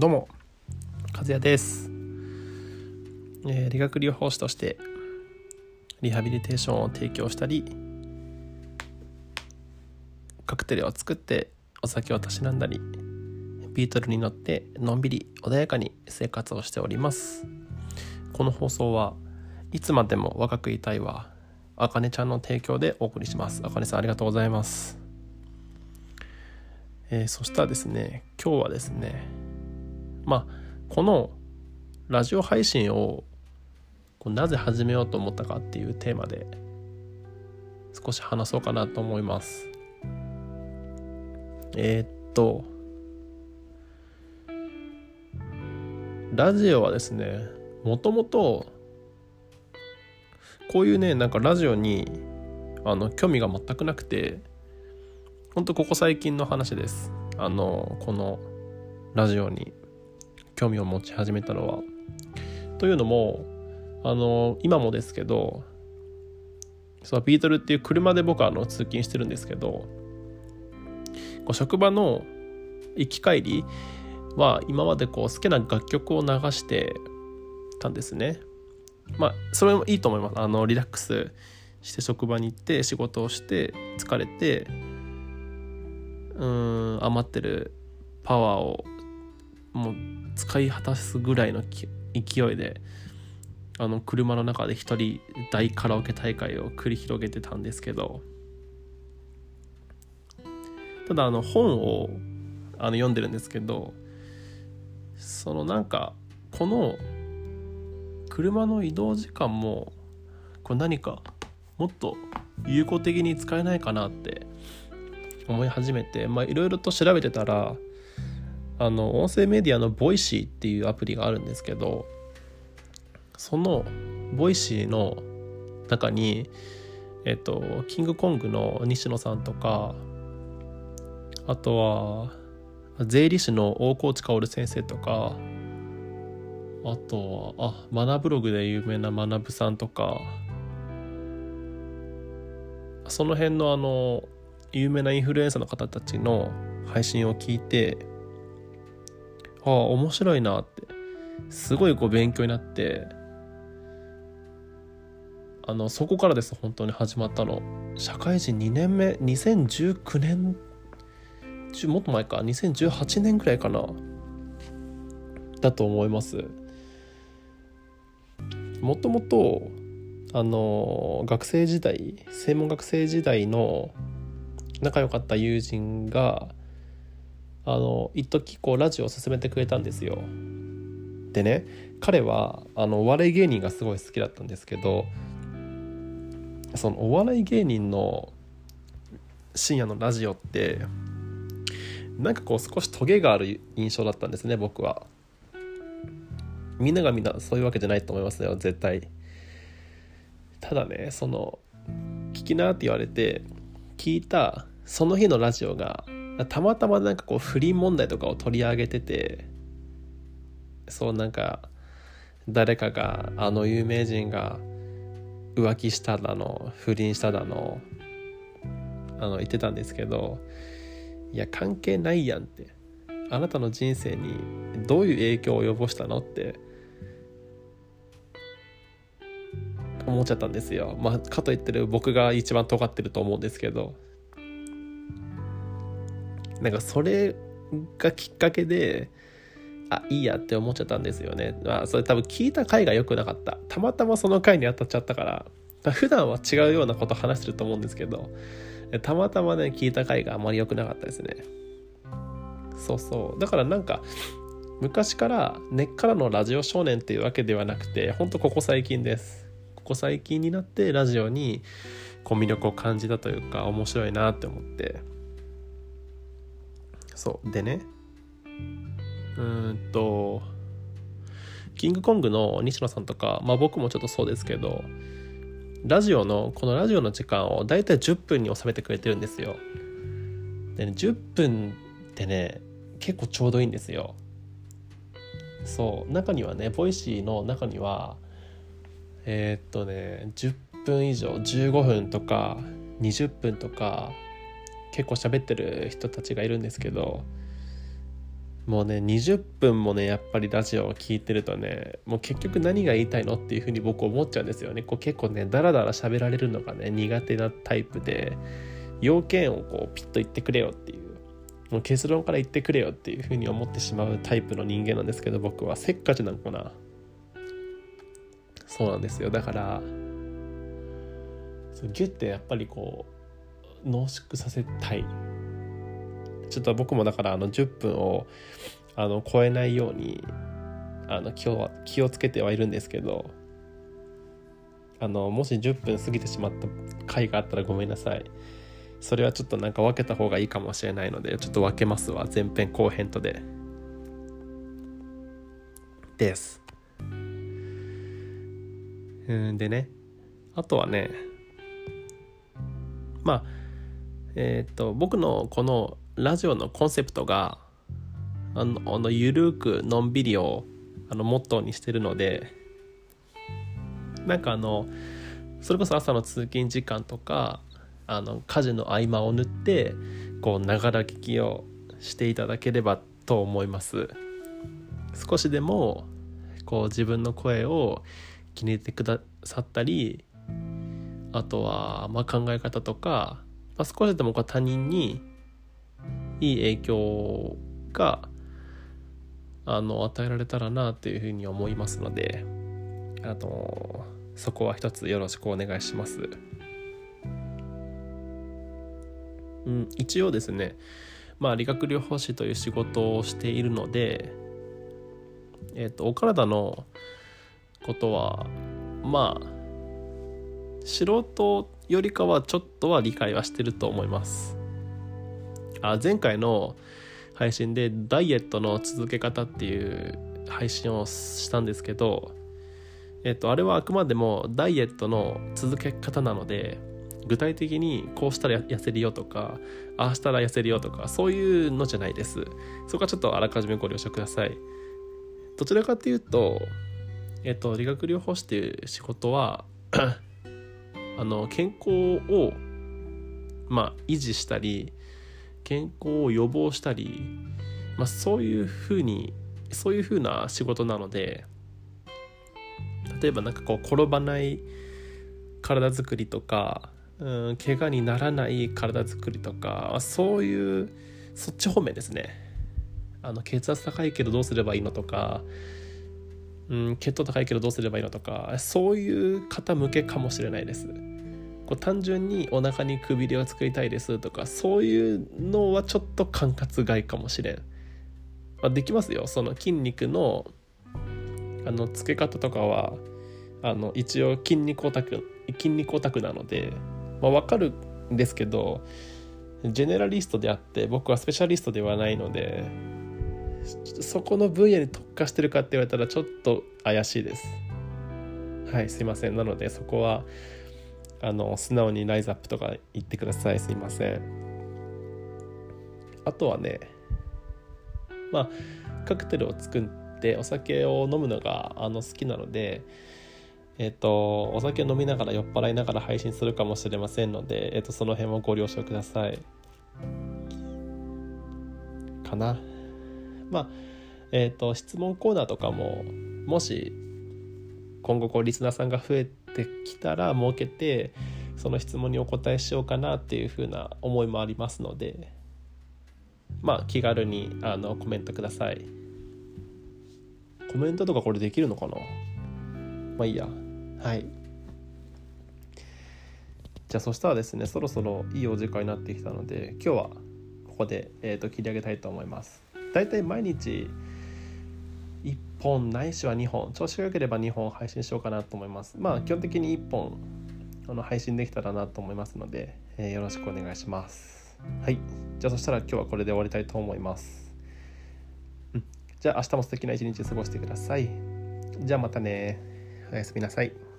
どうも和也です、えー理学療法士としてリハビリテーションを提供したりカクテルを作ってお酒をたしなんだりビートルに乗ってのんびり穏やかに生活をしております。この放送はいつまでも若くいたいはあかねちゃんの提供でお送りします。あかねさんありがとうございます。えーそしたらですね今日はですねまあこのラジオ配信をこうなぜ始めようと思ったかっていうテーマで少し話そうかなと思います。えーっとラジオはですねもともとこういうねなんかラジオにあの興味が全くなくてほんとここ最近の話です。あのこのラジオに。興味を持ち始めたのは。というのもあの今もですけどそうビートルっていう車で僕はあの通勤してるんですけどこう職場の行き帰りは今までこう好きな楽曲を流してたんですね。まあそれもいいと思います。あのリラックスして職場に行って仕事をして疲れてうん余ってるパワーをもう使い果たすぐらいの勢いであの車の中で一人大カラオケ大会を繰り広げてたんですけどただあの本をあの読んでるんですけどそのなんかこの車の移動時間もこれ何かもっと有効的に使えないかなって思い始めてまあいろいろと調べてたらあの音声メディアの Voicy っていうアプリがあるんですけどその Voicy の中にえっとキングコングの西野さんとかあとは税理士の大河内薫先生とかあとはあマナブログで有名なマナブさんとかその辺のあの有名なインフルエンサーの方たちの配信を聞いてああ面白いなって。すごいこう勉強になって。あのそこからです本当に始まったの。社会人2年目2019年もっと前か。2018年くらいかな。だと思います。もともとあの学生時代専門学生時代の仲良かった友人があの一時こうラジオを勧めてくれたんですよ。でね彼はあのお笑い芸人がすごい好きだったんですけどそのお笑い芸人の深夜のラジオってなんかこう少しトゲがある印象だったんですね僕は。みんながみんなそういうわけじゃないと思いますよ絶対。ただねその聞きなって言われて聞いたその日のラジオがたまたまなんかこう不倫問題とかを取り上げててそうなんか誰かがあの有名人が浮気しただの不倫しただのあの言ってたんですけどいや関係ないやんって。あなたの人生にどういう影響を及ぼしたのって思っちゃったんですよ。まあかといってる僕が一番尖ってると思うんですけど。なんかそれがきっかけであいいやって思っちゃったんですよね。まあそれ多分聞いた回が良くなかった。たまたまその回に当たっちゃったから。普段は違うようなこと話してると思うんですけどたまたまね聞いた回があまり良くなかったですね。そうそう。だからなんか昔から根っからのラジオ少年っていうわけではなくてほんとここ最近です。ここ最近になってラジオにこう魅力を感じたというか面白いなって思って。そう。でね。うんとキングコングの西野さんとか、まあ、僕もちょっとそうですけどラジオのこのラジオの時間をだいたい10分に収めてくれてるんですよ。でね10分ってね結構ちょうどいいんですよ。そう。中にはね Voicy の中にはえーっとね10分以上15分とか20分とか結構喋ってる人たちがいるんですけどもうね20分もねやっぱりラジオを聴いてるとねもう結局何が言いたいのっていうふうに僕思っちゃうんですよね。こう結構ねダラダラ喋られるのがね苦手なタイプで要件をこうピッと言ってくれよっていうもう結論から言ってくれよっていうふうに思ってしまうタイプの人間なんですけど僕は。せっかちなのかな。そうなんですよ。だからギュッてやっぱりこう濃縮させたい。ちょっと僕もだからあの10分をあの超えないようにあの今日は気をつけてはいるんですけどあのもし10分過ぎてしまった回があったらごめんなさい。それはちょっとなんか分けた方がいいかもしれないのでちょっと分けますわ。前編後編とで。です。うんでね。あとはね。まあえっ、ー、と僕のこのラジオのコンセプトがあのあのゆるくのんびりをあのモットーにしてるのでなんかあのそれこそ朝の通勤時間とかあの家事の合間を縫ってこうながら聞きをしていただければと思います。少しでもこう自分の声を気に入ってくださったりあとはまあ考え方とか、まあ、少しでも他人にいい影響があの与えられたらなというふうに思いますのであのそこは一つよろしくお願いします。うん、一応ですね、まあ、理学療法士という仕事をしているので、えーと、お体のことはまあ素人よりかはちょっとは理解はしてると思います。あ前回の配信でダイエットの続け方っていう配信をしたんですけどえっとあれはあくまでもダイエットの続け方なので具体的にこうしたら痩せるよとかああしたら痩せるよとかそういうのじゃないです。そこはちょっとあらかじめご了承ください。どちらかというとえっと理学療法士っていう仕事はあの健康をまあ維持したり健康を予防したり、まあ、そういうふうにそういうふうな仕事なので例えばなんかこう転ばない体づくりとかうん怪我にならない体づくりとかそういうそっち方面ですね。あの血圧高いけどどうすればいいのとか、うん、血糖高いけどどうすればいいのとかそういう方向けかもしれないです。こう単純にお腹にくびれを作りたいですとかそういうのはちょっと管轄外かもしれん、まあ、できますよ。その筋肉のあのつけ方とかはあの一応筋肉オタク筋肉オタクなのでまあ、分かるんですけどジェネラリストであって僕はスペシャリストではないのでそこの分野に特化してるかって言われたらちょっと怪しいです。はいすいません。なのでそこはあの素直にライズアップとか言ってくださいすいませんあとはねまあカクテルを作ってお酒を飲むのがあの好きなのでえっ、と、お酒飲みながら酔っ払いながら配信するかもしれませんので、えっ、と、その辺もご了承ください。かな。まあ、えっ、と、質問コーナーとかも、もし、今後こう、リスナーさんが増えてきたら設けて、その質問にお答えしようかなっていうふうな思いもありますので、まあ、気軽にあのコメントください。コメントとかこれできるのかな？まあいいや。はいじゃあそしたらですねそろそろいいお時間になってきたので今日はここで、えーと、切り上げたいと思いますだいたい毎日本ないしは2本。調子が良ければ2本配信しようかなと思います。まあ基本的に1本あの配信できたらなと思いますので、えー、よろしくお願いします。はい。じゃあそしたら今日はこれで終わりたいと思います、うん、じゃあ明日も素敵な一日過ごしてください。じゃあまたねおやすみなさい。